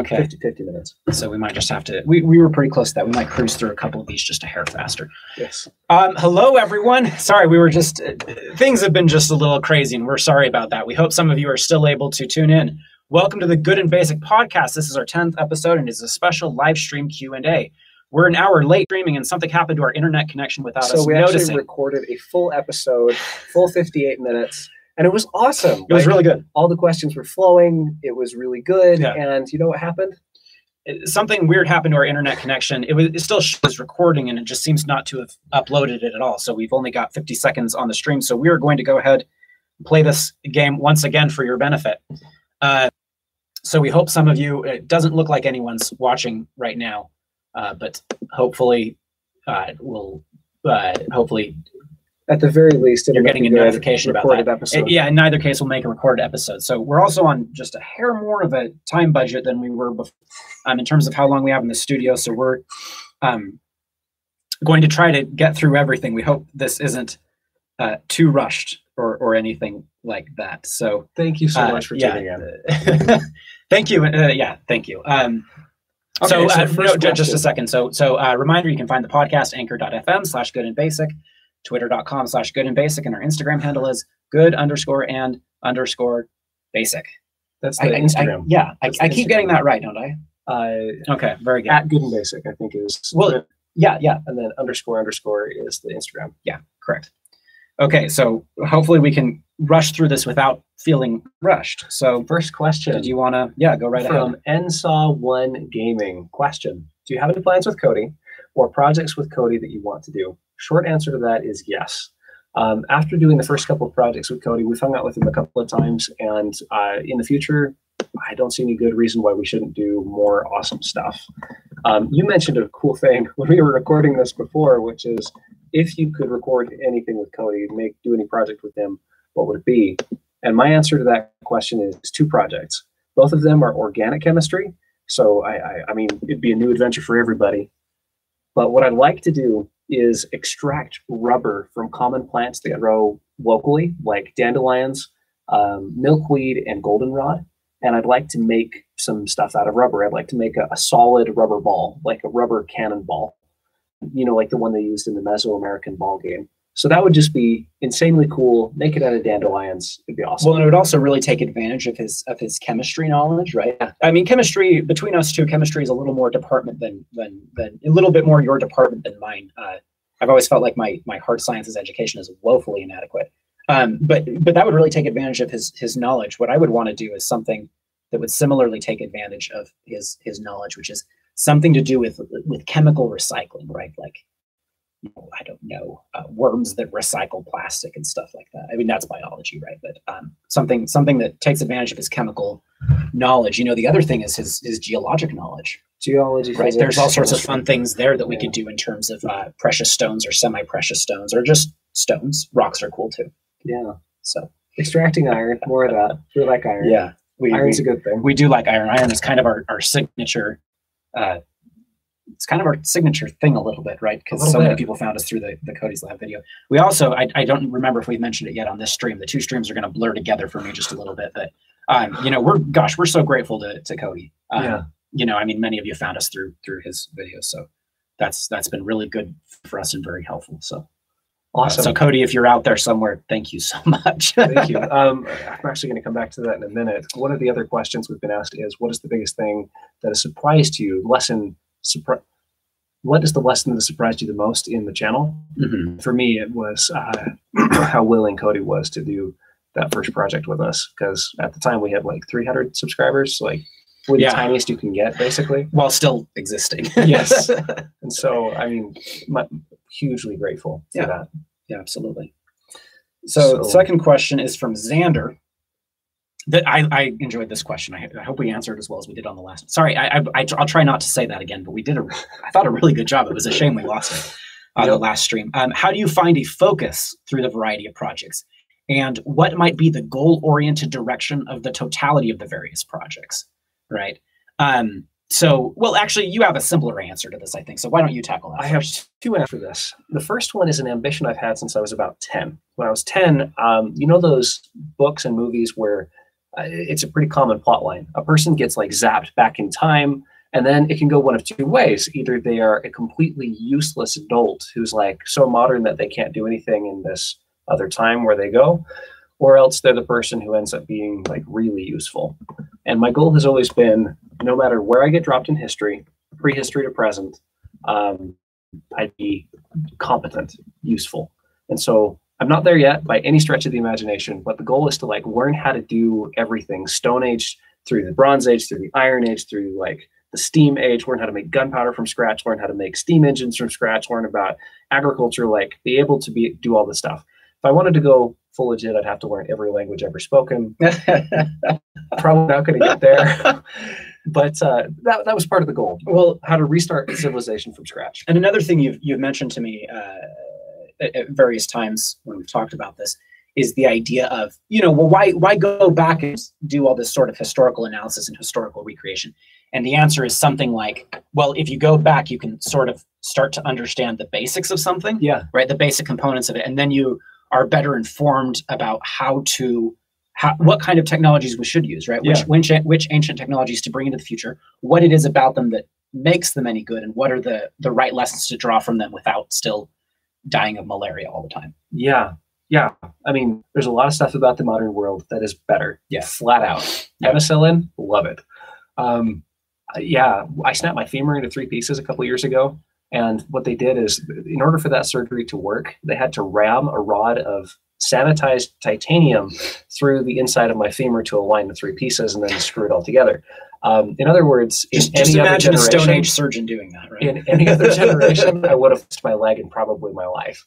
Okay. 50, 50 minutes. So we might just have to. We, we were pretty close to that. We might cruise through a couple of these just a hair faster. Yes. Um, hello, everyone. Sorry, we were just uh, things have been just a little crazy, and we're sorry about that. We hope some of you are still able to tune in. Welcome to the Good and Basic podcast. This is our tenth episode, and it's a special live stream Q and A. We're an hour late streaming, and something happened to our internet connection without us. noticing. So we actually recorded a full episode, full 58 minutes, and it was awesome. it was really good. all the questions were flowing. It was really good. Yeah. And you know what happened? It- Something weird happened to our internet connection. It was it still shows recording, and it just seems not to have uploaded it at all. So we've only got 50 seconds on the stream. So we are going to go ahead and play this game once again for your benefit. Uh, so we hope some of you. It doesn't look like anyone's watching right now, uh, but hopefully, uh, we'll. Uh, hopefully, At the very least, it'll You're getting a notification about that. episode. yeah. In neither case, we'll make a recorded episode. So we're also on just a hair more of a time budget than we were before, um, in terms of how long we have in the studio. So we're um, going to try to get through everything. We hope this isn't uh, too rushed or or anything like that. So Thank you so uh, much for yeah. tuning in. thank you. Uh, yeah, thank you. Um, so, Okay, so uh, no, just a second. So, so uh, reminder: you can find the podcast anchor.fm slash good and basic, twitter.com slash good and basic, and our Instagram handle is good underscore and underscore basic. That's I- the I- I- Instagram. yeah, I, That's I keep getting that right, don't I? Uh, Okay, very good. at good and basic, I think is Well, yeah, yeah, and then underscore underscore is the Instagram. Yeah, correct. Okay, so hopefully we can rush through this without feeling rushed. So, First question did you want to? Yeah, go right from ahead. NSAW One Gaming. Question: Do you have any plans with Cody or projects with Cody that you want to do? Short answer to that is yes. Um, after doing the first couple of projects with Cody, we've hung out with him a couple of times, and uh, in the future, I don't see any good reason why we shouldn't do more awesome stuff. Um, you mentioned a cool thing when we were recording this before, which is if you could record anything with Cody, make do any project with him, what would it be? And my answer to that question is two projects. Both of them are organic chemistry, so I, I, I mean it'd be a new adventure for everybody. But what I'd like to do is extract rubber from common plants that grow locally, like dandelions, um, milkweed, and goldenrod. And I'd like to make some stuff out of rubber. I'd like to make a, a solid rubber ball, like a rubber cannonball, you know, like the one they used in the Mesoamerican ball game. So that would just be insanely cool. Make it out of dandelions. It'd be awesome. Well, and it would also really take advantage of his of his chemistry knowledge, right? I mean, chemistry between us two, chemistry is a little more department than than than a little bit more your department than mine. Uh, I've always felt like my my hard sciences education is woefully inadequate. Um, but but that would really take advantage of his his knowledge. What I would want to do is something that would similarly take advantage of his his knowledge, which is something to do with with chemical recycling, right? Like you know, I don't know, uh, worms that recycle plastic and stuff like that. I mean, that's biology, right? But um, something something that takes advantage of his chemical knowledge. You know, the other thing is his his geologic knowledge, Geology, right? There's all sorts of fun things there that we Yeah. could do in terms of uh, precious stones or semi-precious stones or just stones. Rocks are cool too. Yeah. So Extracting iron, more of that. We like iron. yeah, we Iron's we, a good thing. we do like iron. Iron is kind of our our signature. Uh, it's kind of our signature thing a little bit, right? Because so many people found us through the, the Cody's Lab video. We also, I, I don't remember if we've mentioned it yet on this stream. The two streams are going to blur together for me just a little bit. But, um, you know, we're, gosh, we're so grateful to, to Cody. Um, Yeah. You know, I mean, many of you found us through, through his videos. So that's, that's been really good for us and very helpful. So, uh, Awesome. so Cody, if you're out there somewhere, thank you so much. Thank you. Um, I'm actually going to come back to that in a minute. One of the other questions we've been asked is, what is the biggest thing that has surprised you? Lesson, surpri- what is the lesson that surprised you the most in the channel? Mhm. For me, it was uh, how willing Cody was to do that first project with us. Because at the time we had like 300 subscribers, like we're the tiniest you can get, basically. While still existing. Yes. And so, I mean, mu hugely grateful for Yeah. that. Yeah, absolutely. So, So- second question is from Xander. That I, I enjoyed this question. I, I hope we answered as well as we did on the last. Sorry, I, I, will try not to say that again. But we did a, I thought a really good job. It was a shame we lost it on the Yep. last stream. Um, how do you find a focus through the variety of projects, and what might be the goal-oriented direction of the totality of the various projects? Right. Um, so, well, actually, you have a simpler answer to this, I think. So, why don't you tackle that? I have two answers for this. The first one is an ambition I've had since I was about 10. When I was 10, um, you know those books and movies where it's a pretty common plot line. A person gets like zapped back in time, and then it can go one of two ways. Either they are a completely useless adult who's like so modern that they can't do anything in this other time where they go, or else they're the person who ends up being like really useful. And my goal has always been no matter where I get dropped in history, prehistory to present, um, I'd be competent, useful. And so I'm not there yet by any stretch of the imagination, but the goal is to like learn how to do everything Stone Age through the Bronze Age, through the Iron Age, through like the Steam Age, learn how to make gunpowder from scratch, learn how to make steam engines from scratch, learn about agriculture, like be able to be do all this stuff. If I wanted to go full legit, I'd have to learn every language ever spoken. Probably not going to get there. but uh, that, that was part of the goal. Well, how to restart civilization from scratch. And another thing you've you've mentioned to me uh, at, various times when we've talked about this is the idea of you know well why why go back and do all this sort of historical analysis and historical recreation and the answer is something like well if you go back you can sort of start to understand the basics of something Yeah. right the basic components of it and then you are better informed about how to how, what kind of technologies we should use right which, Yeah. which which ancient technologies to bring into the future what it is about them that makes them any good and what are the the right lessons to draw from them without still dying of malaria all the time Yeah. Yeah. I mean, there's a lot of stuff about the modern world that is better. Yeah. Flat out. Yeah. Penicillin, love it. Um, uh, yeah. I snapped my femur into three pieces a couple years ago. And what they did is, in order for that surgery to work, they had to ram a rod of sanitized titanium through the inside of my femur to align the three pieces and then screw it all together. Um, in other words, in just, just any other imagine a stone generation- age surgeon doing that right in any other generation, I would have lost my leg and probably my life.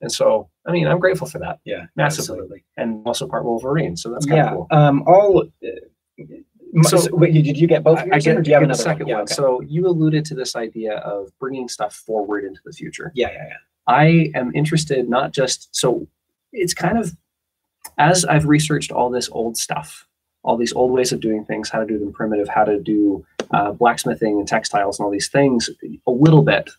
And so, I mean, I'm grateful for that, yeah massively. absolutely. and also part Wolverine. So that's kind yeah of cool. um all uh, So- so, wait, did you get both of I, I get, or do you have another the second one? Yeah, okay. So you alluded to this idea of bringing stuff forward into the future. yeah yeah yeah I am interested not just so it's kind of as I've researched all this old stuff, all these old ways of doing things, how to do them primitive, how to do uh, blacksmithing and textiles and all these things a little bit.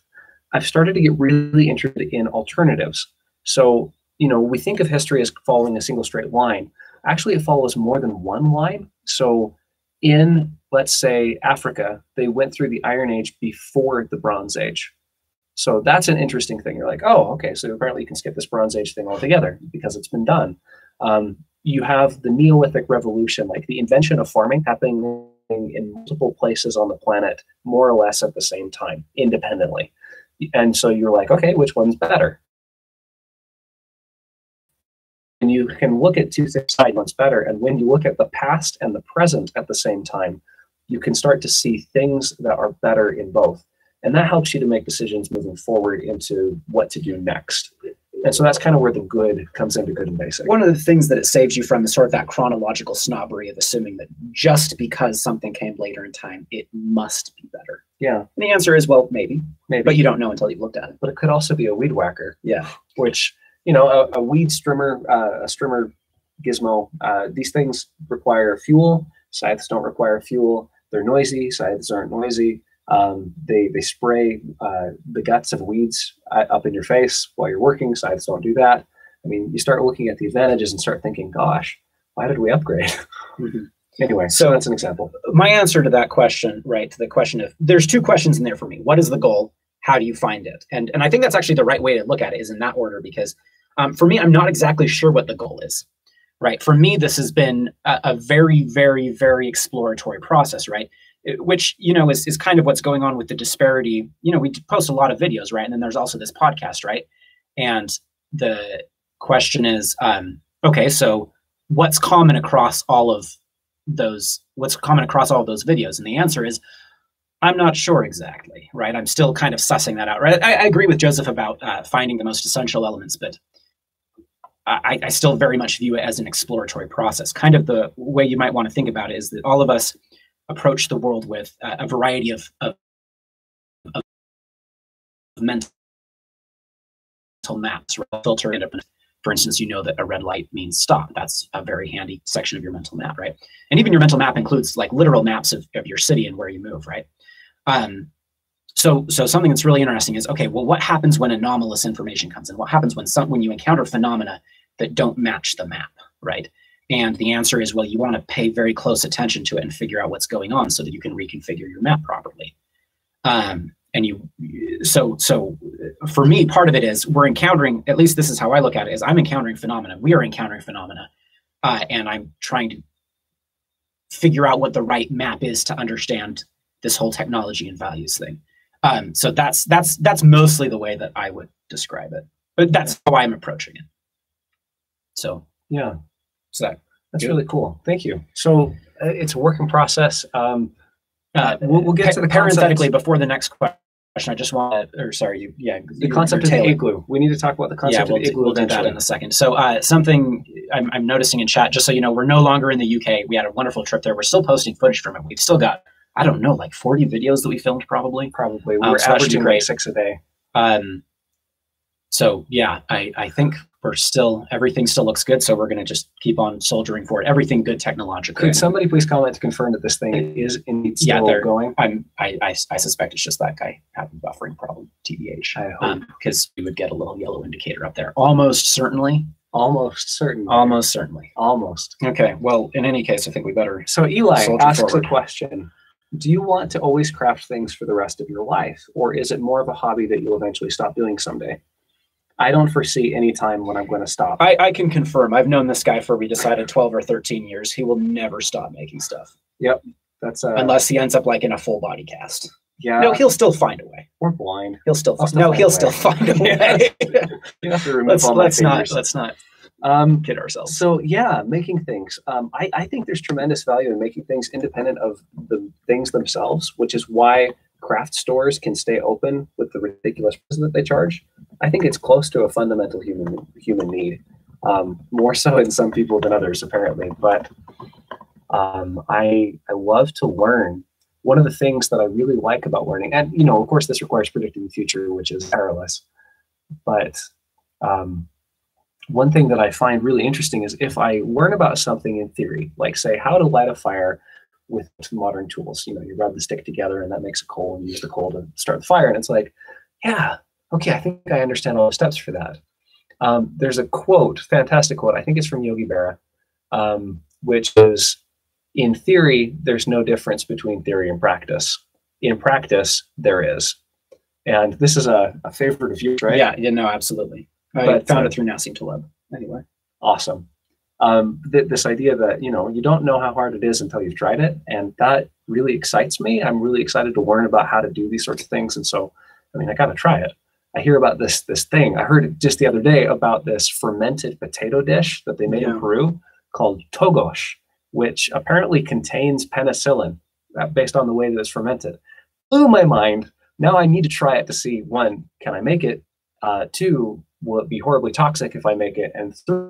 I've started to get really interested in alternatives. So, you know, we think of history as following a single straight line. Actually, it follows more than one line. So, in let's say Africa, they went through the Iron Age before the Bronze Age. So that's an interesting thing. You're like, oh, okay, so apparently you can skip this Bronze Age thing altogether because it's been done. Um, you have the Neolithic Revolution, like the invention of farming happening in multiple places on the planet, more or less at the same time, independently. And so you're like, okay, which one's better? And you can look at two things, decide one's better. And when you look at the past and the present at the same time, you can start to see things that are better in both. And that helps you to make decisions moving forward into what to do next. And so that's kind of where the good comes into good and basic. one of the things that it saves you from is sort of that chronological snobbery of assuming that just because something came later in time it must be better Yeah, and the answer is well maybe maybe. but you don't know until you've looked at it but it could also be a weed whacker, yeah which you know, a, a weed strimmer, uh, a strimmer gizmo. Uh, these things require fuel. Scythes don't require fuel. They're noisy. Scythes aren't noisy. Um, they they spray uh, the guts of weeds uh, up in your face while you're working. Scythes don't do that. I mean, you start looking at the advantages and start thinking, "Gosh, why did we upgrade?" Mhm. anyway, so, So- that's an example. my answer to that question, right, to the question of there's two questions in there for me. What is the goal? How do you find it? And and I think that's actually the right way to look at it is in that order because um, for me, I'm not exactly sure what the goal is. Right. For me, this has been a, a very, very, very exploratory process, right? Which, you know, is, is kind of what's going on with the disparity. You know, we post a lot of videos, right? And then there's also this podcast, right? And the question is, um, okay, so what's common across all of those what's common across all of those videos and the answer is i'm not sure exactly right i'm still kind of sussing that out right i, I agree with joseph about uh, finding the most essential elements but I, I still very much view it as an exploratory process kind of the way you might want to think about it is that all of us approach the world with uh, a variety of, of, of mental maps right? filter it up for instance, you know that a red light means stop. That's a very handy section of your mental map, right? And even your mental map includes like literal maps of, of your city and where you move, right? Um, so, so something that's really interesting is okay. Well, what happens when anomalous information comes in? What happens when some when you encounter phenomena that don't match the map, right? And the answer is, well, you want to pay very close attention to it and figure out what's going on so that you can reconfigure your map properly. Um, and you, so so for me, part of it is we're encountering. At least this is how I look at it: is I'm encountering phenomena. We are encountering phenomena, uh, and I'm trying to figure out what the right map is to understand this whole technology and values thing. Um, so that's that's that's mostly the way that I would describe it, but that's how I'm approaching it. So Yeah, so that's Good. really cool. Thank you. So uh, it's a working process. Um, uh, we'll, we'll get to the parenthetically concept, before the next question. I just want to, or sorry, you yeah, the concept of the igloo. We need to talk about the Yeah, concept we'll, of the do, igloo we'll do that in a second. So uh, something I'm, I'm noticing in chat, just so you know, we're no longer in the UK. We had a wonderful trip there. We're still posting footage from it. We've still got I don't know, like 40 videos that we filmed probably. Probably Um, we're so that should be averaging great. like six a day. Um, so yeah, I, I think we're still everything still looks good. So we're going to just keep on soldiering forward. Everything good technologically. Could somebody please comment to confirm that this thing is indeed Yeah, still they're- going? I'm, I, I, I suspect it's just that guy having buffering problem, TBH, I hope. Um, because we would get a little yellow indicator up there. Almost certainly, Almost certain. almost certainly. Almost. Okay, well, in any case, I think we better. So Eli asks forward. a question. Do you want to always craft things for the rest of your life? Or is it more of a hobby that you'll eventually stop doing someday? I don't foresee any time when I'm going to stop. I, I can confirm. I've known this guy for we decided twelve or thirteen years. He will never stop making stuff Yep. That's uh, unless he ends up like in a full body cast. yeah, no, he'll still find a way. we're blind. He'll still, I'll find, still no, he'll still find a Yeah. way. You have to remove let's all my let's not let's not Um, kid ourselves. So yeah, making things. Um, I, I think there's tremendous value in making things independent of the things themselves, which is why craft stores can stay open with the ridiculous prices that they charge. I think it's close to a fundamental human human need, um, more so in some people than others apparently. But um, I I love to learn. One of the things that I really like about learning, and you know, of course, this requires predicting the future, which is perilous. But um, one thing that I find really interesting is if I learn about something in theory, like say how to light a fire with modern tools. You know, you rub the stick together and that makes a coal and you use the coal to start the fire. And it's like, yeah, okay, I think I understand all the steps for that. Um, there's a quote, fantastic quote, I think it's from Yogi Berra, um, which is in theory, there's no difference between theory and practice. In practice, there is. And this is a, a favorite of yours, right? Yeah, yeah, no, absolutely. I But, found uh, it through Nassim Taleb. Anyway, awesome. Um, th- this idea that you know you don't know how hard it is until you've tried it, and that really excites me. I'm really excited to learn about how to do these sorts of things, and so I mean I got to try it. I hear about this this thing. I heard it just the other day about this fermented potato dish that they made Yeah. in Peru called tocosh, which apparently contains penicillin, uh, based on the way that it's fermented. Blew my mind. Now I need to try it to see one, can I make it? Uh, two, will it be horribly toxic if I make it? And three,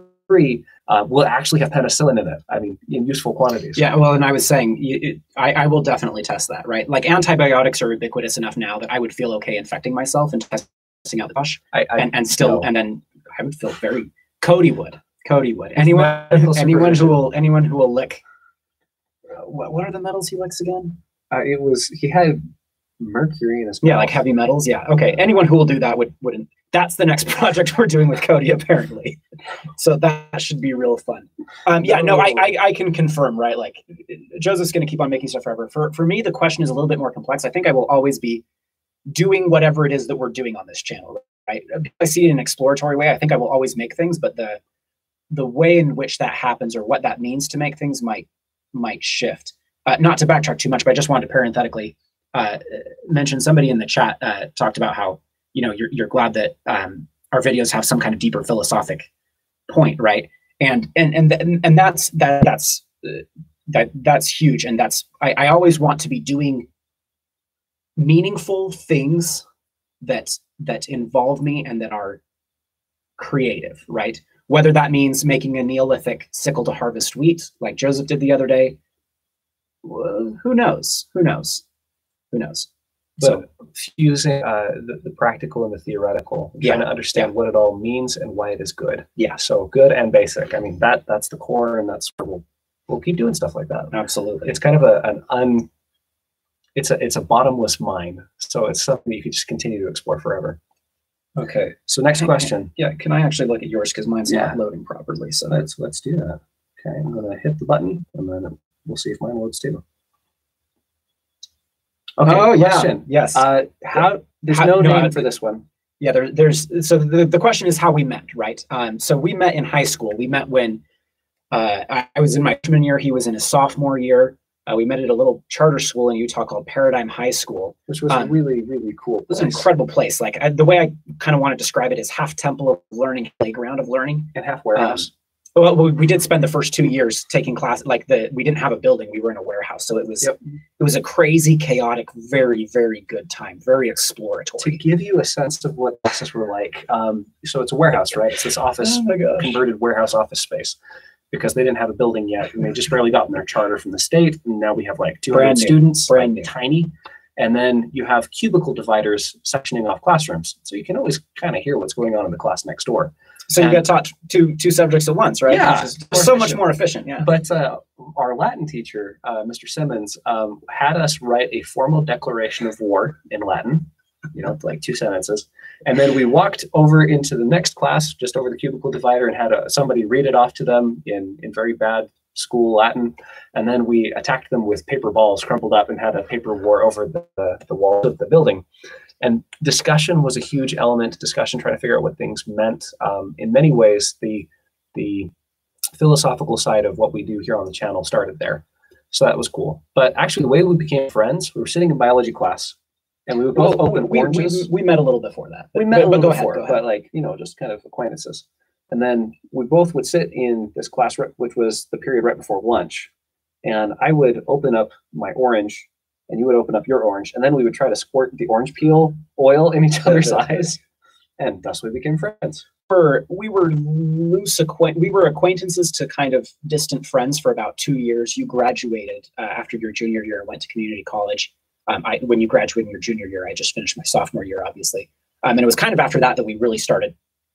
uh, will actually have penicillin in it? I mean, in useful quantities. yeah. Well, and I was saying, you, it, I, I will definitely test that. Right, like antibiotics are ubiquitous enough now that I would feel okay infecting myself and testing out the bush, I, I, and and still, no. and then I would feel very. Cody would. Cody would. Anyone, anyone who will, anyone who will lick. uh, What, what are the metals he licks again? uh, it was he had mercury his Yeah, like heavy metals. Yeah. Okay. Anyone who will do that would wouldn't. That's the next project we're doing with Cody, apparently. So that should be real fun. Um, yeah. No, I, I I can confirm. Right. Like Joseph's going to keep on making stuff forever. For for me, the question is a little bit more complex. I think I will always be doing whatever it is that we're doing on this channel. Right. I see it in an exploratory way. I think I will always make things, but the the way in which that happens or what that means to make things might might shift. Uh, not to backtrack too much, but I just wanted to parenthetically uh, mention somebody in the chat uh, talked about how you know you're, you're glad that um, our videos have some kind of deeper philosophic point, right? And and and th- and that's that that's uh, that that's huge, and that's I, I always want to be doing meaningful things that that involve me and that are creative, right? Whether that means making a Neolithic sickle to harvest wheat, like Joseph did the other day, who knows? Who knows? Who knows? So but fusing uh, the, the practical and the theoretical, Yeah, trying to understand what it all means and why it is good. Yeah. So good and basic. I mean that that's the core, and that's where we'll we'll keep doing stuff like that. absolutely. It's kind of a an un. It's a it's a bottomless mine, so it's something you could just continue to explore forever. Okay. So next question. Yeah, can I actually look at yours because mine's Yeah. not loading properly? So Let's let's do that. Okay, I'm gonna hit the button and then we'll see if mine loads too. Okay, oh yeah, yes. Uh, how there's How- no no, name I- for this one. yeah, there, there's so the, the question is how we met, right? Um, so we met in high school. We met when uh, I, I was in my freshman year. He was in his sophomore year. Uh, we met at a little charter school in Utah called Paradigm High School. Which was Um, a really, really cool. It was an incredible place. Like I, the way I kind of want to describe it is half temple of learning, playground of learning. and half warehouse. Well, we, we did spend the first two years taking class. Like the we didn't have a building; we were in a warehouse, so it was Yep. it was a crazy, chaotic, very very good time, very exploratory. to give you a sense of what classes were like, um, so it's a warehouse, right? It's this office Oh converted warehouse office space because they didn't have a building yet and they just barely gotten their charter from the state and now we have like 200 Brand new. students Brand like, new. tiny and then you have cubicle dividers sectioning off classrooms so you can always kind of hear what's going on in the class next door So you and- got taught two two subjects at once, right? Yeah, Which is more so much more efficient. Yeah. but uh, our latin teacher uh, mr simmons um, had us write a formal declaration of war in latin you know like two sentences and then we walked over into the next class just over the cubicle divider and had a, somebody read it off to them in in very bad school latin and then we attacked them with paper balls crumpled up and had a paper war over the, the, the walls of the building and discussion was a huge element discussion trying to figure out what things meant um, in many ways the the philosophical side of what we do here on the channel started there so that was cool but actually the way we became friends we were sitting in biology class and we would both Well, open we, we, oranges we met a little before that. we but- met a little ahead, before, ahead. but like you know, just kind of acquaintances. And then we both would sit in this class, which was the period right before lunch, and I would open up my orange, and you would open up your orange, and then we would try to squirt the orange peel oil in each other's eyes, and thus we became friends. for we were loose acquaint we were acquaintances to kind of distant friends for about two years. You graduated uh, after your junior year, went to community college. Um, I, when you graduated in your junior year, I just finished my sophomore year, obviously, um, and it was kind of after that that we really started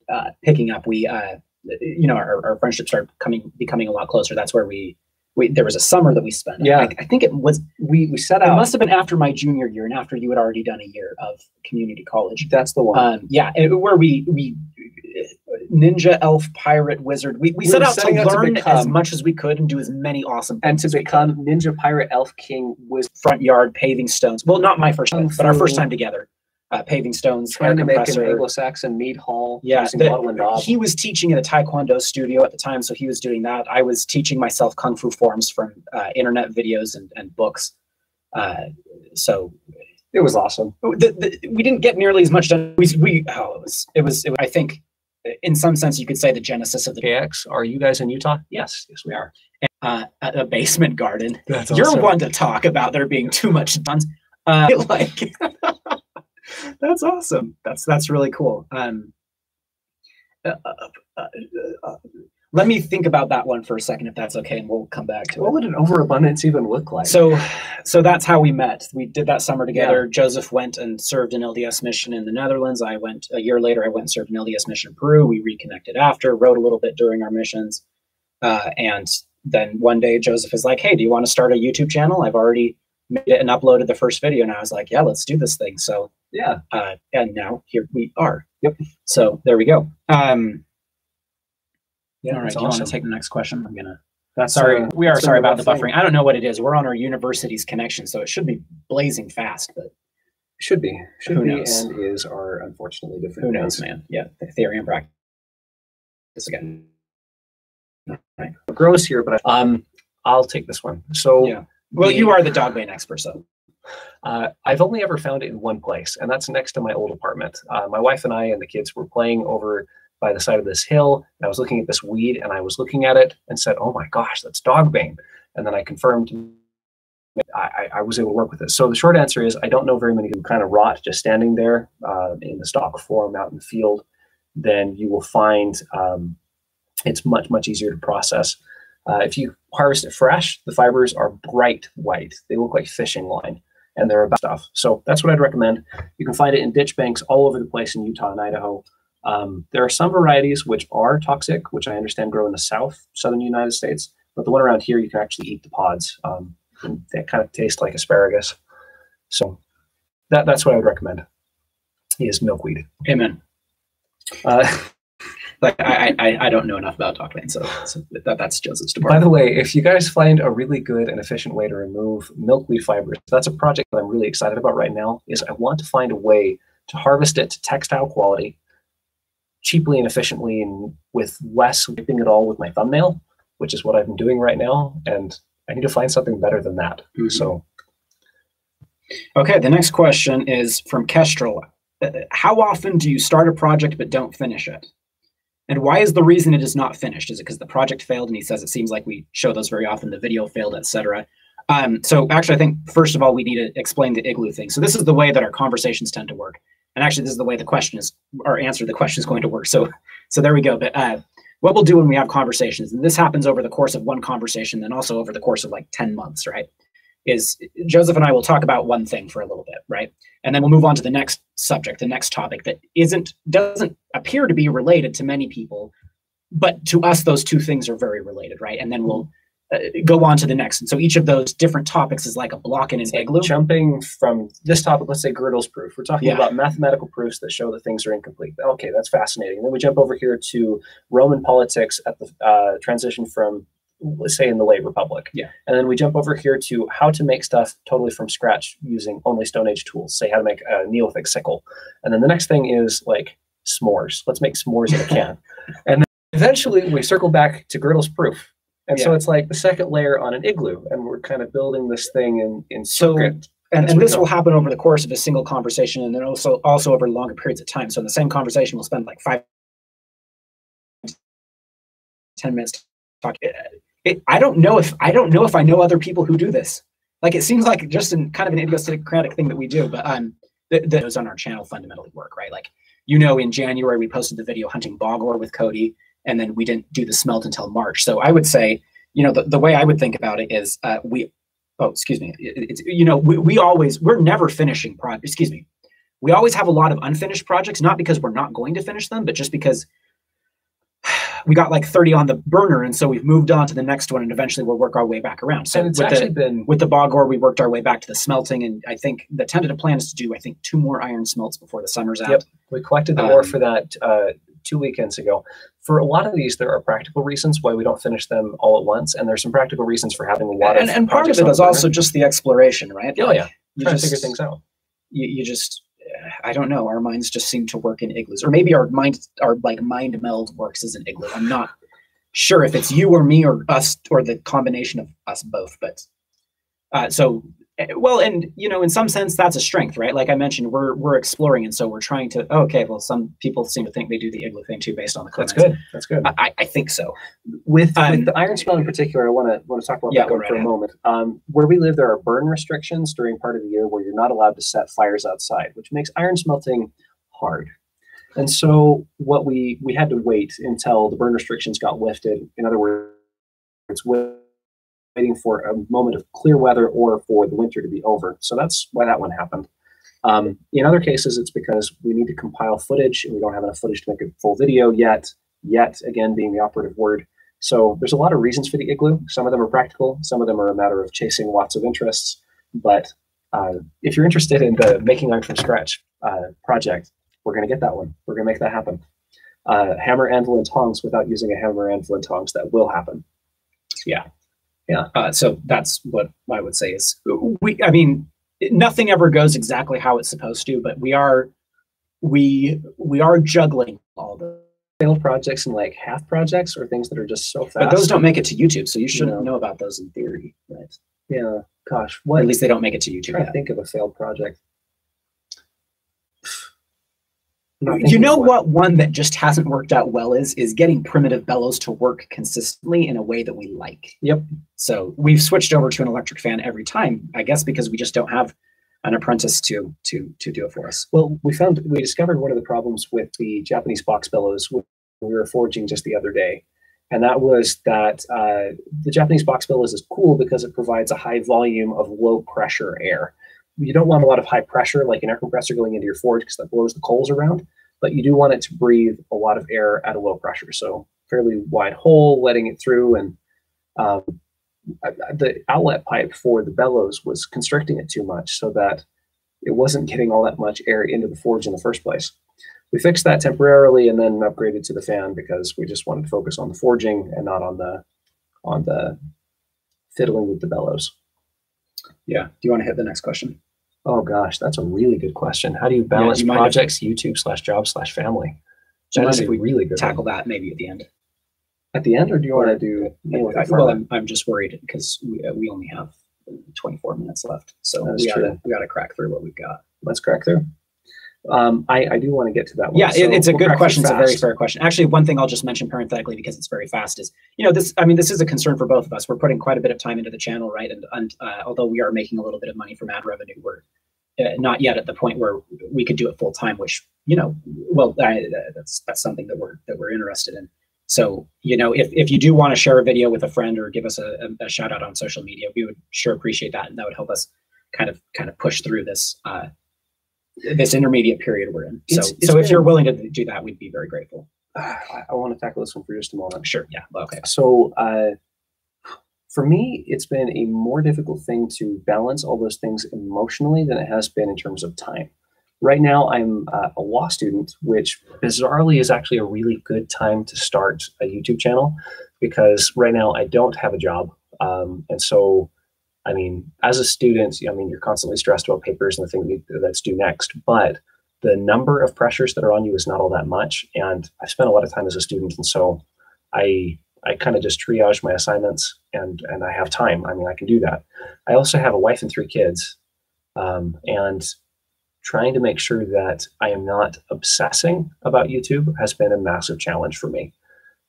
uh, picking up. We, uh, you know, our, our friendship started coming becoming a lot closer. That's where we. We, there was a summer that we spent. Yeah. I, I think it was. We we set out. It must have been after my junior year and after you had already done a year of community college. that's the one. Um, yeah, it- where we we ninja, elf, pirate, wizard. We, we, We set out to out to learn as much as we could and do as many awesome and to become ninja pirate elf king could. front yard paving stones. Well, not my first time, but our first time together. Uh, paving stones, air trying to make an compressor. Anglo-Saxon mead hall Yeah, using the- and he was teaching in a Taekwondo studio at the time, so he was doing that. I was teaching myself kung fu forms from uh, internet videos and, and books. Uh, so It was awesome. the, the, we didn't get nearly as much done. We, we oh, it was it was it, was- I think in some sense you could say the genesis of the KX, are you guys in Utah? Yes, yes, we are. uh, a a basement garden. That's You're one to talk about there being too much done. Uh, like that's awesome. That's that's really cool. Um, uh, uh, uh, uh, let me think about that one for a second, if that's okay, and we'll come back to it. What would an overabundance even look like? So, so that's how we met. We did that summer together. Joseph went and served an LDS mission in the Netherlands. I went a year later. I went and served an LDS mission in Peru. We reconnected after, wrote a little bit during our missions, uh, and then one day Joseph is like, "Hey, do you want to start a YouTube channel? I've already made it and uploaded the first video." And I was like, "Yeah, let's do this thing." So, yeah, uh, and now here we are. Yep. So there we go. Um, yeah, all right. Do you want to take the next question? I'm gonna. That's Sorry, uh, we are sorry about the thing. buffering. I don't know what it is. We're on our university's connection, so it should be blazing fast, but Should be, should Who be, knows? and is are unfortunately different. who knows, man? Yeah, the theory and practice again. Gross here, but I, um, I'll take this one. So, Yeah. Well, you are the dog bane expert, so Uh, I've only ever found it in one place, and that's next to my old apartment. Uh, my wife and I and the kids were playing over by the side of this hill. And I was looking at this weed, and I was looking at it and said, "Oh my gosh, that's dog bane." And then I confirmed. I, I- I was able to work with it. So the short answer is I don't know very many who kind of rot just standing there uh, in the stock form out in the field. Then you will find um, it's much much easier to process. Uh, if you harvest it fresh, the fibers are bright white. They look like fishing line and they're about stuff. So that's what I'd recommend. You can find it in ditch banks all over the place in Utah and Idaho. Um, there are some varieties which are toxic, which I understand grow in the south, southern United States. But the one around here, you can actually eat the pods. Um, and they kind of taste like asparagus. So that, that's what I would recommend is milkweed. amen. Uh, like I, I I don't know enough about dock so, so that, that's Joseph's department. By the way, if you guys find a really good and efficient way to remove milkweed fibers, that's a project that I'm really excited about right now. Is I want to find a way to harvest it to textile quality, cheaply and efficiently, and with less whipping it all with my thumbnail, which is what I've been doing right now. And I need to find something better than that. Mhm. So Okay, the next question is from Kestrel. Uh, How often do you start a project but don't finish it? And why is the reason it is not finished? Is it because the project failed? And he says it seems like we show those very often. The video failed, etc. Um, so actually, I think first of all we need to explain the igloo thing. So this is the way that our conversations tend to work, and actually this is the way the question is, or answer to the question is going to work. So, so there we go. But uh, what we'll do when we have conversations, and this happens over the course of one conversation, then also over the course of like ten months, right? Is Joseph and I will talk about one thing for a little bit, right? and then we'll move on to the next subject the next topic that isn't doesn't appear to be related to many people but to us those two things are very related right and then we'll uh, go on to the next and so each of those different topics is like a block in an It's like igloo jumping from this topic, let's say Gödel's proof. We're talking Yeah. about mathematical proofs that show that things are incomplete. Okay, that's fascinating. And then we jump over here to Roman politics at the uh, transition from, say, in the late Republic. Yeah. And then we jump over here to how to make stuff totally from scratch using only Stone Age tools. Say how to make a Neolithic sickle. And then the next thing is like s'mores. Let's make s'mores in a can. and then eventually we circle back to Gödel's proof. And so it's like the second layer on an igloo, and we're kind of building this thing in in So- circuit. and, and this will happen over the course of a single conversation and then also also over longer periods of time so in the same conversation we'll spend like five 10 minutes talking it, i don't know if i don't know if i know other people who do this. Like it seems like just in kind of an idiosyncratic thing that we do but um the those on our channel fundamentally work right? Like you know in january we posted the video hunting bog ore with cody and then we didn't do the smelt until march. So i would say you know the, the way i would think about it is uh, we oh excuse me It- it's you know we, we always we're never finishing projects excuse me. We always have a lot of unfinished projects not because we're not going to finish them but just because we got like 30 on the burner and so we've moved on to the next one and eventually we'll work our way back around so and it's with actually the, been with the bog ore we worked our way back to the smelting and i think the tentative plan is to do i think two more iron smelts before the summer's out Yep. we collected the ore Um, for that uh, two weekends ago. For a lot of these, there are practical reasons why we don't finish them all at once, and there's some practical reasons for having a lot and, of and part of it is also just the exploration right oh yeah, you trying just to figure things out. you, you just i don't know. Our minds just seem to work in igloos. Or maybe our mind our like mind meld works as an igloo. I'm not sure if it's you or me or us or the combination of us both but uh, so well and you know in some sense that's a strength right like i mentioned we're we're exploring and so we're trying to oh, okay well some people seem to think they do the igloo thing too based on the That's good. That's good. I, I- think so with, Um, with the iron smell in particular, I want to want to talk about Yeah, that one right for a moment. Um, where we live, there are burn restrictions during part of the year where you're not allowed to set fires outside, which makes iron smelting hard. And so, what we we had to wait until the burn restrictions got lifted. In other words, wa- waiting for a moment of clear weather or for the winter to be over. So that's why that one happened. Um, in other cases, it's because we need to compile footage and we don't have enough footage to make a full video yet. Yet, again, being the operative word. So there's a lot of reasons for the igloo. Some of them are practical. Some of them are a matter of chasing lots of interests. But uh, if you're interested in the making iron from scratch uh, project, we're going to get that one. We're going to make that happen. Uh, hammer, anvil, and tongs without using a hammer, anvil, and tongs. That will happen. Uh, so that's what I would say is we. I mean, nothing ever goes exactly how it's supposed to, but we are we we are juggling all the. Failed projects and like half projects or things that are just so fast. But those don't make it to YouTube, so you shouldn't No. know about those in theory, right? Yeah. Gosh, Or what? at least they don't make it to YouTube. I think of a failed project. I'm not You know what one that just hasn't worked out well is is getting primitive bellows to work consistently in a way that we like. Yep. So we've switched over to an electric fan every time, I guess because we just don't have an apprentice to to to do it for us. Well, we found we discovered one of the problems with the Japanese box bellows when we were forging just the other day, and that was that uh, the Japanese box bellows is cool because it provides a high volume of low pressure air. You don't want a lot of high pressure, like an air compressor going into your forge, because that blows the coals around. But you do want it to breathe a lot of air at a low pressure, so fairly wide hole, letting it through, and um, the outlet pipe for the bellows was constricting it too much, so that it wasn't getting all that much air into the forge in the first place. we fixed that temporarily and then upgraded to the fan because we just wanted to focus on the forging and not on the on the fiddling with the bellows. Yeah. Do you want to hit the next question? Oh gosh, that's a really good question. How do you balance you might have projects, YouTube slash job slash family? You That is if we really good tackle one. that maybe at the end? At the end, or do you want to do more with I, well, I'm, I'm just worried because we, uh, we only have 24 minutes left, so That's we gotta we gotta crack through what we've got. Let's crack through. Um, I, I do want to get to that one. Yeah, so it's a we'll good question. It's a very fair question. Actually, one thing I'll just mention parenthetically because it's very fast is, you know, this. I mean, this is a concern for both of us. We're putting quite a bit of time into the channel, right? And, and uh, although we are making a little bit of money from ad revenue, we're uh, not yet at the point where we could do it full time. Which, you know, well, I, uh, that's that's something that we're that we're interested in. So, you know, if, if you do want to share a video with a friend or give us a, a, a shout out on social media, we would sure appreciate that, and that would help us kind of kind of push through this uh, this intermediate period we're in. So, It's- it's so if you're willing to do that, we'd be very grateful. I, I want to tackle this one for just a moment. Sure. Yeah. Okay. So, uh, for me, it's been a more difficult thing to balance all those things emotionally than it has been in terms of time. Right now, I'm uh, a law student, which bizarrely is actually a really good time to start a YouTube channel because right now I don't have a job. Um, and so, I mean, as a student, I mean, you're constantly stressed about papers and the thing that's due next, but the number of pressures that are on you is not all that much. And I've spent a lot of time as a student. And so I I kind of just triage my assignments and and I have time. I mean, I can do that. I also have a wife and three kids, um, and trying to make sure that I am not obsessing about YouTube has been a massive challenge for me.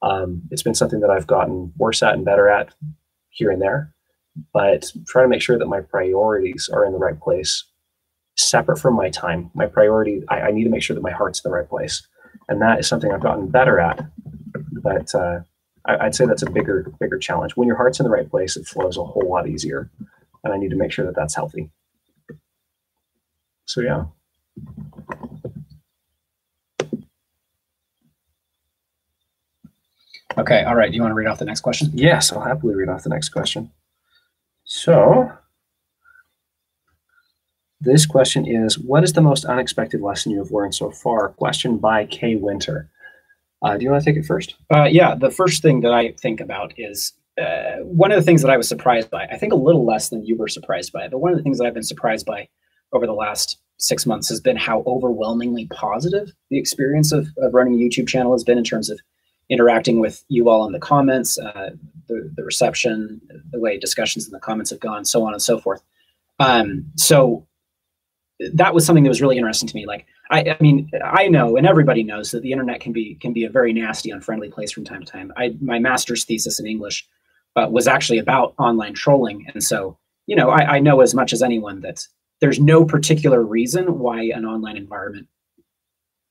Um, it's been something that I've gotten worse at and better at here and there, but trying to make sure that my priorities are in the right place, separate from my time. My priority, I, I need to make sure that my heart's in the right place, and that is something I've gotten better at. But uh, I, I'd say that's a bigger, bigger challenge. When your heart's in the right place, it flows a whole lot easier, and I need to make sure that that's healthy. So yeah. Okay. All right. Do you want to read off the next question? Yes, I'll happily read off the next question. So, this question is What is the most unexpected lesson you have learned so far? Question by Kay Winter. Uh, do you want to take it first? Uh, yeah. The first thing that I think about is uh, one of the things that I was surprised by. I think a little less than you were surprised by, but one of the things that I've been surprised by over the last six months has been how overwhelmingly positive the experience of, of running a YouTube channel has been in terms of interacting with you all in the comments, uh, the, the reception, the way discussions in the comments have gone, so on and so forth. Um, so that was something that was really interesting to me. Like, I, I mean, I know, and everybody knows that the internet can be can be a very nasty, unfriendly place from time to time. I my master's thesis in English uh, was actually about online trolling, and so you know, I, I know as much as anyone that there's no particular reason why an online environment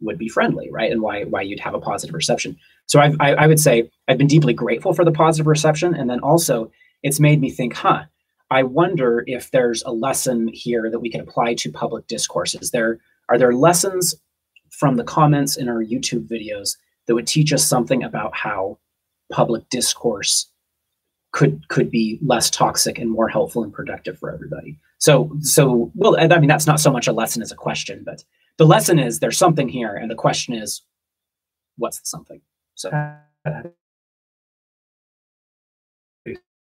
would be friendly, right? And why why you'd have a positive reception. So I've, I, I would say I've been deeply grateful for the positive reception, and then also it's made me think, huh? I wonder if there's a lesson here that we can apply to public discourses. There are there lessons from the comments in our YouTube videos that would teach us something about how public discourse could could be less toxic and more helpful and productive for everybody? So so well, I mean that's not so much a lesson as a question, but the lesson is there's something here, and the question is, what's the something? So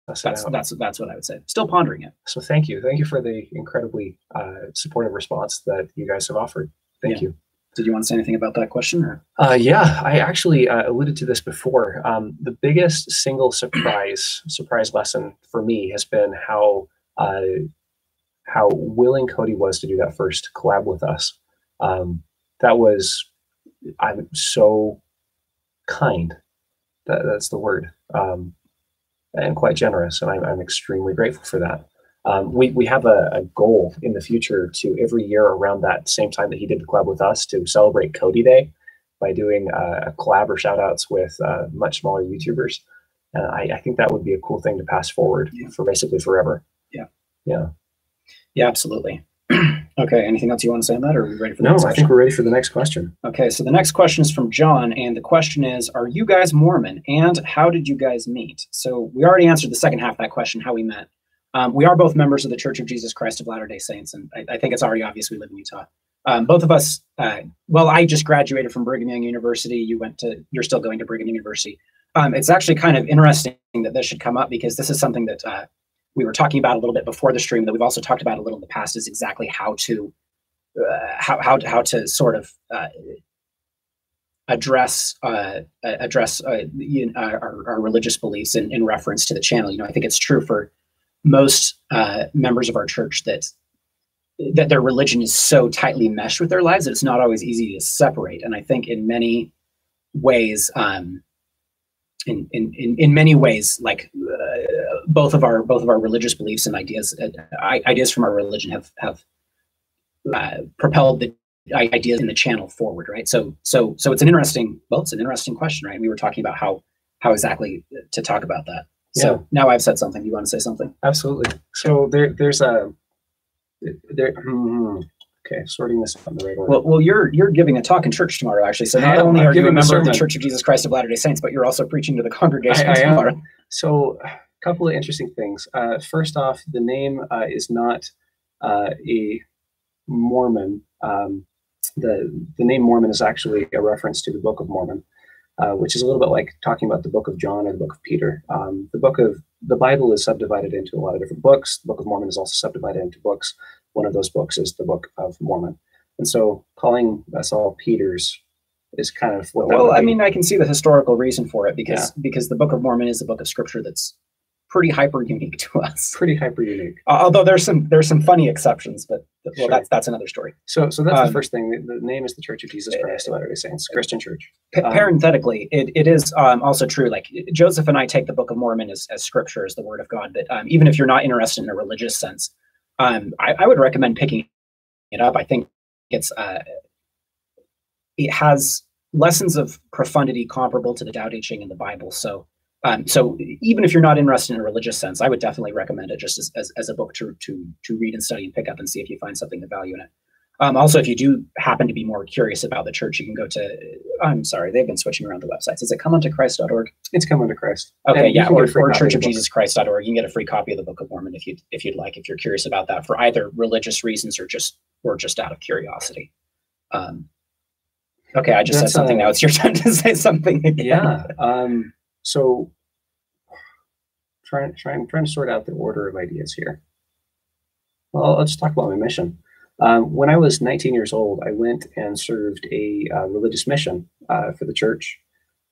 That's, that's that's what I would say. Still pondering it. so thank you. Thank you for the incredibly uh, supportive response that you guys have offered. Thank you. Did you want to say anything about that question? Uh, yeah, I actually uh, alluded to this before. Um, the biggest single surprise surprise lesson for me has been how uh, how willing Cody was to do that first collab with us. Um, that was I'm so kind. That, that's the word, um, and quite generous, and I'm, I'm extremely grateful for that. Um, we, we have a, a goal in the future to every year around that same time that he did the collab with us to celebrate Cody Day by doing uh, a collab or shout outs with uh, much smaller YouTubers. Uh, I, I think that would be a cool thing to pass forward Yeah. for basically forever. Yeah. Yeah. yeah, absolutely. Okay. Anything else you want to say on that, or are we ready for the No, next I question? think we're ready for the next question. Okay, so the next question is from John, and the question is Are you guys Mormon, and how did you guys meet? So we already answered the second half of that question, how we met. Um, we are both members of the Church of Jesus Christ of Latter day Saints, and I, I think it's already obvious we live in Utah. Um, both of us, uh, well, I just graduated from Brigham Young University. You went to, you're still going to Brigham Young University. Um, it's actually kind of interesting that this should come up because this is something that uh, we were talking about a little bit before the stream that we've also talked about a little in the past is exactly how to uh, how, how how to sort of uh, address uh, address uh, you know, our, our, religious beliefs in, in, reference to the channel. You know, I think it's true for most uh, members of our church that that their religion is so tightly meshed with their lives that it's not always easy to separate. And I think in many ways, um, in, in, in, in many ways, like uh, both of our both of our religious beliefs and ideas uh, ideas from our religion have have uh, propelled the ideas in the channel forward, right? So so so it's an interesting well, it's an interesting question, right? We were talking about how how exactly to talk about that. So yeah. now I've said something. You want to say something? Absolutely. So there there's a there. Hmm, okay, sorting this out in the right order. Well, well, you're you're giving a talk in church tomorrow, actually. So not only are you a member of the Church of Jesus Christ of Latter Day Saints, but you're also preaching to the congregation I, I tomorrow. Am. So, a couple of interesting things. Uh, first off, the name uh, is not uh, a Mormon. Um, the the name Mormon is actually a reference to the Book of Mormon, uh, which is a little bit like talking about the Book of John or the Book of Peter. Um, the Book of the Bible is subdivided into a lot of different books. The Book of Mormon is also subdivided into books. One of those books is the Book of Mormon. And so calling us all Peters is kind of what well i mean i can see the historical reason for it because yeah. because the book of mormon is a book of scripture that's pretty hyper unique to us. Pretty hyper unique. although there's some there's some funny exceptions, but well, sure. that's that's another story. So so that's um, the first thing. The, the, name is the Church of Jesus Christ of Latter-day Saints, Christian Church. Um, parenthetically, it, it is um, also true. Like Joseph and I take the Book of Mormon as, as scripture, as the Word of God. But um, even if you're not interested in a religious sense, um, I, I, would recommend picking it up. I think it's uh, it has lessons of profundity comparable to the Tao Te Ching in the Bible. So um, so even if you're not interested in a religious sense, I would definitely recommend it just as, as, as, a book to, to, to read and study and pick up and see if you find something of value in it. Um, also, if you do happen to be more curious about the church, you can go to, I'm sorry, they've been switching around the websites. Is it comeuntoChrist.org? It's come unto Christ. Okay, and yeah, or, or churchofjesuschrist.org. You can get a free copy of the Book of Mormon if you if you'd like, if you're curious about that for either religious reasons or just or just out of curiosity. Um, okay, I just That's said something. A, now it's your turn to say something again. Yeah. Um, so trying, trying, trying to sort out the order of ideas here. Well, let's talk about my mission. Um, when I was 19 years old, I went and served a uh, religious mission uh, for the church,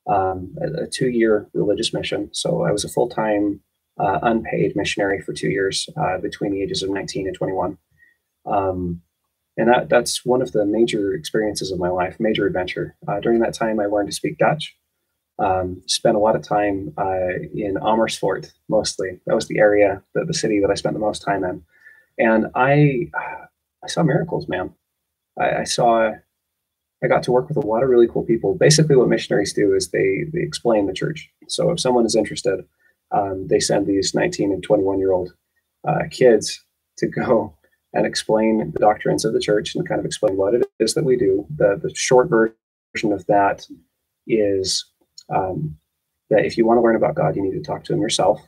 um, a, a two-year religious mission. So I was a full-time, uh, unpaid missionary for two years uh, between the ages of 19 and 21. Um, and that, that's one of the major experiences of my life, major adventure. Uh, during that time, I learned to speak Dutch. Um, spent a lot of time uh, in Amersfoort, mostly. That was the area, the, the city that I spent the most time in. And I, I saw miracles, man. I, I saw, I got to work with a lot of really cool people. Basically, what missionaries do is they they explain the church. So if someone is interested, um, they send these 19 and 21 year old uh, kids to go and explain the doctrines of the church and kind of explain what it is that we do. The the short version of that is um, that if you want to learn about God, you need to talk to Him yourself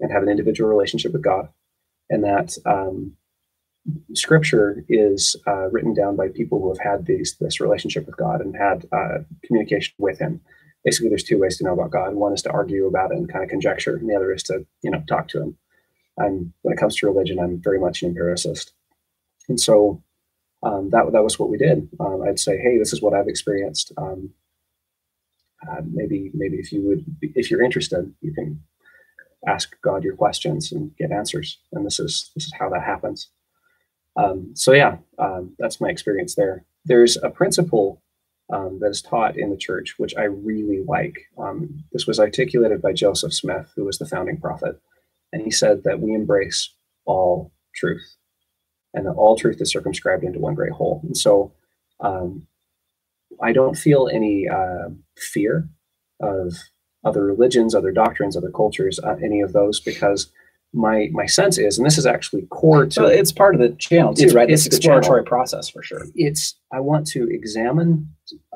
and have an individual relationship with God, and that um, Scripture is uh, written down by people who have had these this relationship with God and had uh, communication with Him. Basically, there's two ways to know about God. One is to argue about it and kind of conjecture, and the other is to you know talk to Him. And when it comes to religion, I'm very much an empiricist, and so um, that that was what we did. Um, I'd say, hey, this is what I've experienced. Um, uh, maybe maybe if you would if you're interested you can ask god your questions and get answers. And this is this is how that happens. Um, so yeah um, that's my experience there. There's a principle um, that is taught in the church which i really like. Um, this was articulated by joseph smith who was the founding prophet. And he said that we embrace all truth and that all truth is circumscribed into one great whole. And so um, I don't feel any uh, fear of other religions, other doctrines, other cultures, uh, any of those, because my my sense is, and this is actually core to. Well, it's part of the channel too, it's, right? It's, it's exploratory process for sure. It's I want to examine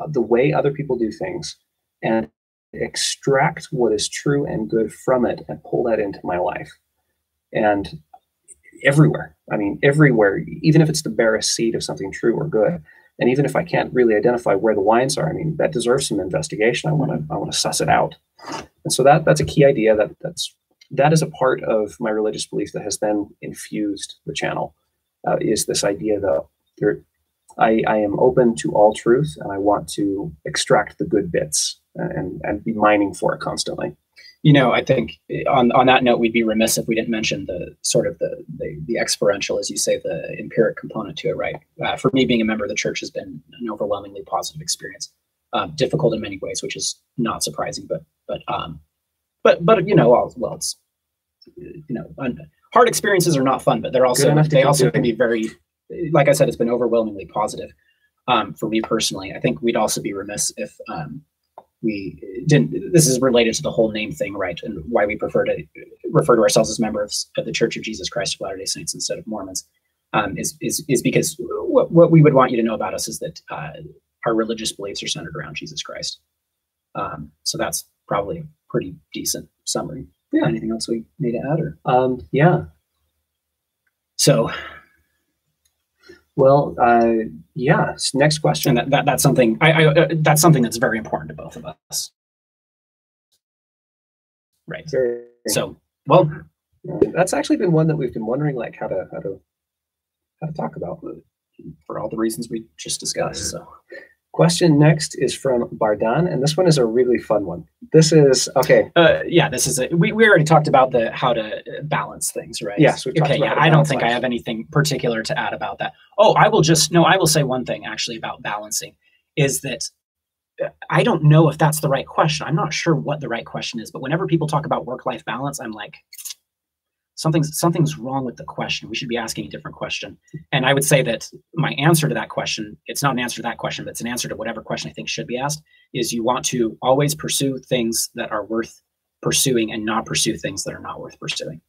the way other people do things and extract what is true and good from it and pull that into my life. And everywhere. I mean, everywhere, even if it's the barest seed of something true or good. And even if I can't really identify where the wines are, I mean, that deserves some investigation. I want to I want to suss it out. And so that that's a key idea that that's that is a part of my religious belief that has then infused the channel. Uh, is this idea that there, I, I am open to all truth and I want to extract the good bits and, and be mining for it constantly. You know, I think on, on that note, we'd be remiss if we didn't mention the sort of the, the, the experiential, as you say, the empiric component to it, right? Uh, for me, being a member of the church has been an overwhelmingly positive experience. Um, difficult in many ways, which is not surprising, but but um, but but you know, well, well it's you know, hard experiences are not fun, but they're also they also can be very, like I said, it's been overwhelmingly positive um, for me personally. I think we'd also be remiss if um, we didn't. This is related to the whole name thing, right? And why we prefer to refer to ourselves as members of the Church of Jesus Christ of Latter Day Saints instead of Mormons. Um, is is is because what, what we would want you to know about us is that uh, our religious beliefs are centered around Jesus Christ. Um, so that's probably a pretty decent summary. Yeah. Anything else we need to add? Or um, yeah. So, well, uh, yeah. Next question. That, that that's something I, I uh, that's something that's very important to both of us. Right. Very, so, well, that's actually been one that we've been wondering, like how to how to how to talk about for all the reasons we just discussed. So, Question next is from Bardan, and this one is a really fun one. This is okay. Uh, yeah, this is a, we, we already talked about the how to balance things, right? Yes. okay. Yeah, I don't think life. I have anything particular to add about that. Oh, I will just no. I will say one thing actually about balancing is that uh, I don't know if that's the right question. I'm not sure what the right question is, but whenever people talk about work life balance, I'm like, something's something's wrong with the question. We should be asking a different question. And i would say that my answer to that question it's not an answer to that question but it's an answer to whatever question i think should be asked is you want to always pursue things that are worth pursuing and not pursue things that are not worth pursuing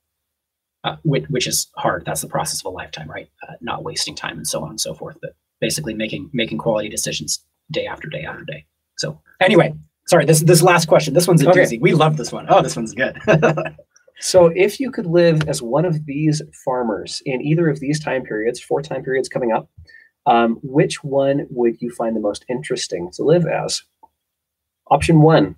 uh, which, which, is hard. That's the process of a lifetime right? Uh, not wasting time and so on and so forth but basically making making quality decisions day after day after day. So anyway sorry this this last question this one's a okay. doozy we love this one. Oh, this one's good So if you could live as one of these farmers in either of these time periods, four time periods coming up, um, which one would you find the most interesting to live as? Option one,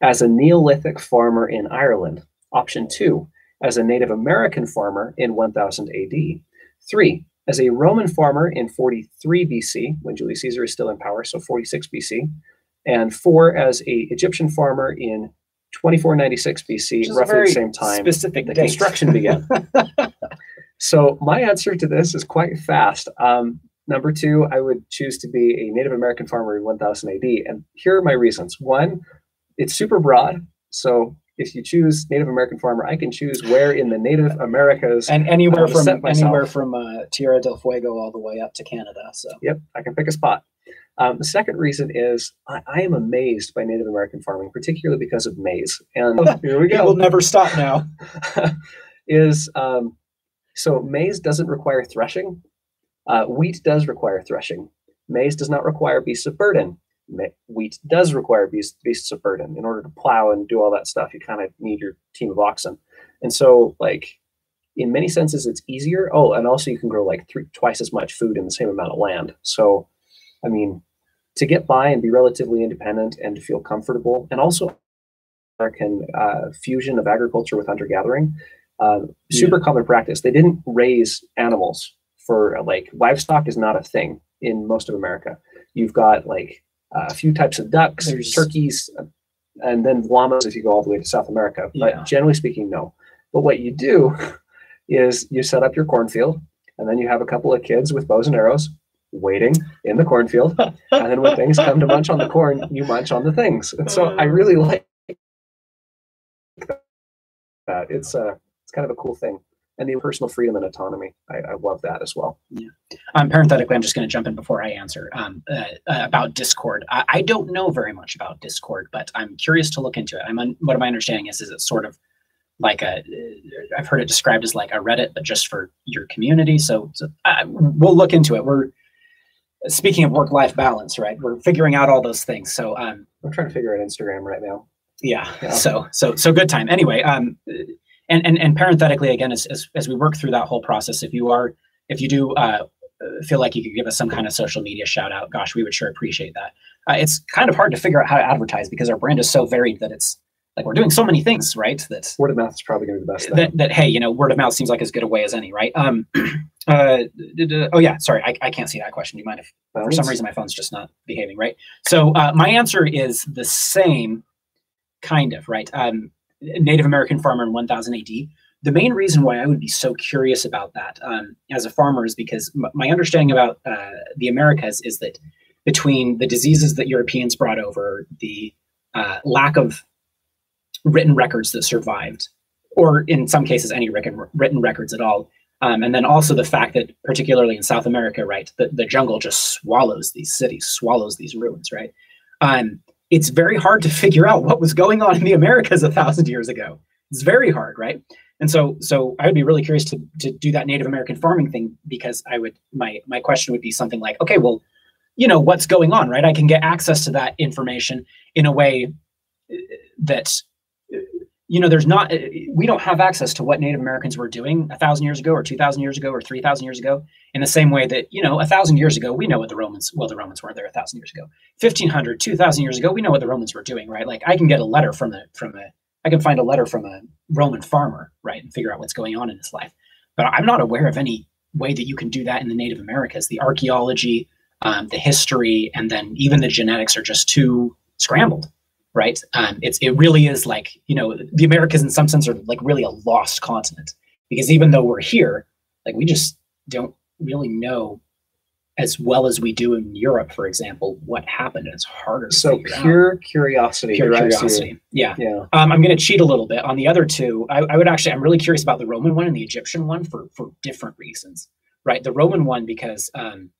as a Neolithic farmer in Ireland. Option two, as a Native American farmer in 1000 AD. Three, as a Roman farmer in 43 BC, when Julius Caesar is still in power, so 46 BC. And four, as a Egyptian farmer in 2496 BC, roughly the same time specific the date. construction began. so my answer to this is quite fast. Um, number two, I would choose to be a Native American farmer in 1000 AD, and here are my reasons. One, it's super broad, so if you choose Native American farmer, I can choose where in the Native Americas and anywhere from anywhere from uh, Tierra del Fuego all the way up to Canada. So yep, I can pick a spot. Um, the second reason is I, I, am amazed by Native American farming, particularly because of maize. And here we go. We'll never stop now. is um, so maize doesn't require threshing. Uh, wheat does require threshing. Maize does not require beasts of burden. Ma- wheat does require beasts, beasts of burden. In order to plow and do all that stuff, you kind of need your team of oxen. And so, like, in many senses, it's easier. Oh, and also you can grow like three, twice as much food in the same amount of land. So, I mean, to get by and be relatively independent and to feel comfortable, and also American uh, fusion of agriculture with hunter gathering, uh, super yeah. common practice. They didn't raise animals for like livestock is not a thing in most of America. You've got like a few types of ducks, There's... turkeys, and then llamas if you go all the way to South America. But yeah. generally speaking, no. But what you do is you set up your cornfield, and then you have a couple of kids with bows and arrows waiting in the cornfield. and then when things come to munch on the corn, you munch on the things. And so I really like that. It's uh it's kind of a cool thing. And the personal freedom and autonomy. I, I love that as well. Yeah. Um, parenthetically, I'm just going to jump in before I answer um, uh, uh, about Discord. I, I, don't know very much about Discord, but I'm curious to look into it. I'm un- what my understanding is is it's sort of like a I've heard it described as like a Reddit, but just for your community. So, so uh, we'll look into it. We're speaking of work life balance, right? We're figuring out all those things. So um, I'm trying to figure out Instagram right now. Yeah. yeah. So so so good time. Anyway, um, and and and parenthetically again, as as, as we work through that whole process, if you are if you do uh, feel like you could give us some kind of social media shout out, gosh, we would sure appreciate that. Uh, it's kind of hard to figure out how to advertise because our brand is so varied that it's like we're doing so many things, right? That word of mouth is probably going to be the best. That, that hey, you know, word of mouth seems like as good a way as any, right? Um, uh, oh yeah, sorry, I, I can't see that question. Do you mind if for some reason my phone's just not behaving right? So uh, my answer is the same, kind of, right? Um, Native American farmer in 1000 AD. The main reason why I would be so curious about that um, as a farmer is because m- my understanding about uh, the Americas is that between the diseases that Europeans brought over, the uh, lack of written records that survived, or in some cases, any written, records at all. Um, and then also the fact that, particularly in South America, right, the, the jungle just swallows these cities, swallows these ruins, right? Um, it's very hard to figure out what was going on in the Americas a thousand years ago. It's very hard, right? And so, so I would be really curious to to do that Native American farming thing because I would my my question would be something like, okay, well, you know, what's going on, right? I can get access to that information in a way uh, that you know, there's not, we don't have access to what Native Americans were doing a thousand years ago, or two thousand years ago, or three thousand years ago. In the same way that, you know, a thousand years ago, we know what the Romans, well, the Romans were there a thousand years ago. 1500, 2000 years ago, we know what the Romans were doing, right? Like I can get a letter from a, from a, I can find a letter from a Roman farmer, right, and figure out what's going on in his life. But I'm not aware of any way that you can do that in the Native Americas. The archaeology, um, the history, and then even the genetics are just too scrambled right? Um, it's it really is like you know the Americas in some sense are like really a lost continent because even though we're here, like we just don't really know as well as we do in Europe, for example, what happened. And it's harder. so pure out. curiosity. Pure curiosity. Yeah. Yeah. Um, I'm going to cheat a little bit on the other two. I, I, would actually, I'm really curious about the Roman one and the Egyptian one for for different reasons. Right. The Roman one because um,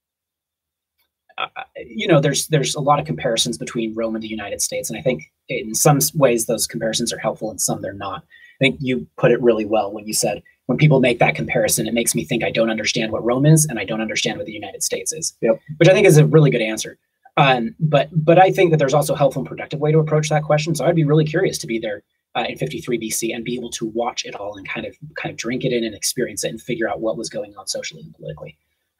you know, there's there's a lot of comparisons between Rome and the United States, and I think in some ways those comparisons are helpful, and some they're not. I think you put it really well when you said when people make that comparison, it makes me think I don't understand what Rome is, and I don't understand what the United States is. Yep. Which I think is a really good answer. Um, but but I think that there's also a helpful and productive way to approach that question. So I'd be really curious to be there uh, in 53 BC and be able to watch it all and kind of kind of drink it in and experience it and figure out what was going on socially and politically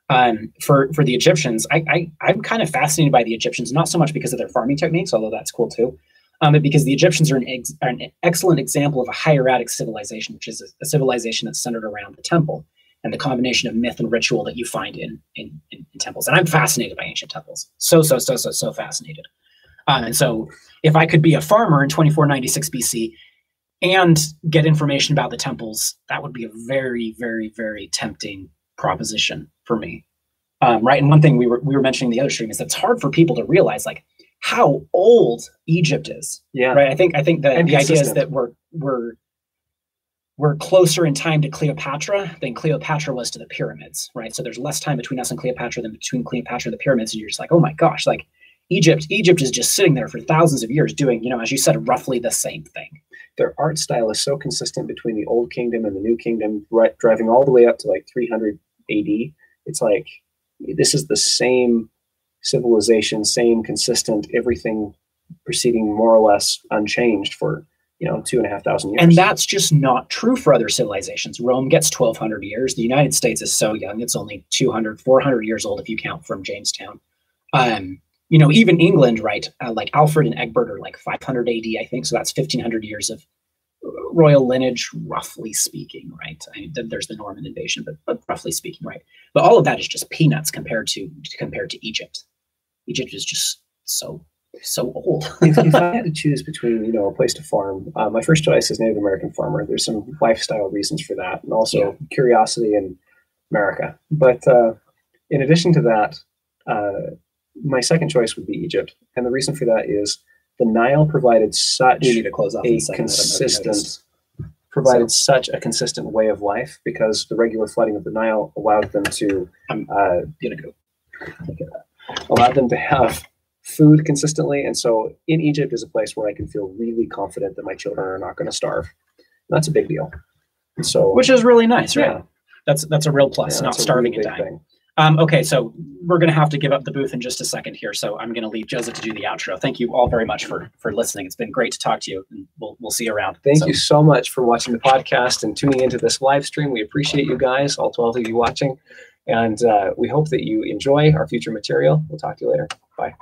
um, for for the Egyptians, I, I am kind of fascinated by the Egyptians, not so much because of their farming techniques, although that's cool too, um, but because the Egyptians are an, ex, are an, excellent example of a hieratic civilization, which is a, a, civilization that's centered around the temple and the combination of myth and ritual that you find in, in, in, temples. And I'm fascinated by ancient temples, so so so so so fascinated. Um, and so, if I could be a farmer in 2496 BC and get information about the temples, that would be a very very very tempting proposition for me. Um, right. And one thing we were we were mentioning the other stream is it's hard for people to realize like how old Egypt is. Yeah. Right. I think I think that the idea is that we're we're we're closer in time to Cleopatra than Cleopatra was to the pyramids, right? So there's less time between us and Cleopatra than between Cleopatra and the pyramids. And you're just like, oh my gosh, like Egypt, Egypt is just sitting there for thousands of years doing, you know, as you said, roughly the same thing. Their art style is so consistent between the old kingdom and the new kingdom, right, driving all the way up to like 300 AD, it's like this is the same civilization, same consistent, everything proceeding more or less unchanged for you know two and a half thousand years. And that's just not true for other civilizations. Rome gets 1,200 years. The United States is so young; it's only 200, 400 years old if you count from Jamestown. Um, you know, even England, right? Uh, like Alfred and Egbert are like 500 AD, I think. So that's 1,500 years of royal lineage, roughly speaking, right? I mean, there's the Norman invasion, but, but roughly speaking, right? But all of that is just peanuts compared to compared to Egypt. Egypt is just so so old. if, if, I had to choose between you know a place to farm, uh, my first choice is Native American farmer. There's some lifestyle reasons for that, and also yeah. curiosity in America. But uh, in addition to that, uh, my second choice would be Egypt, and the reason for that is the Nile provided such you need to close a consistent provided so. such a consistent way of life because the regular flooding of the Nile allowed them to I'm uh, gonna go allowed them to have food consistently and so in Egypt is a place where I can feel really confident that my children are not going to starve and that's a big deal and so which is really nice right yeah. that's that's a real plus yeah, not starving really and dying thing. Um, okay, so we're going to have to give up the booth in just a second here. So I'm going to leave Joseph to do the outro. Thank you all very much for for listening. It's been great to talk to you, and we'll we'll see you around. Thank So- you so much for watching the podcast and tuning into this live stream. We appreciate you guys, all 12 of you watching. And uh, we hope that you enjoy our future material. We'll talk to you later. Bye.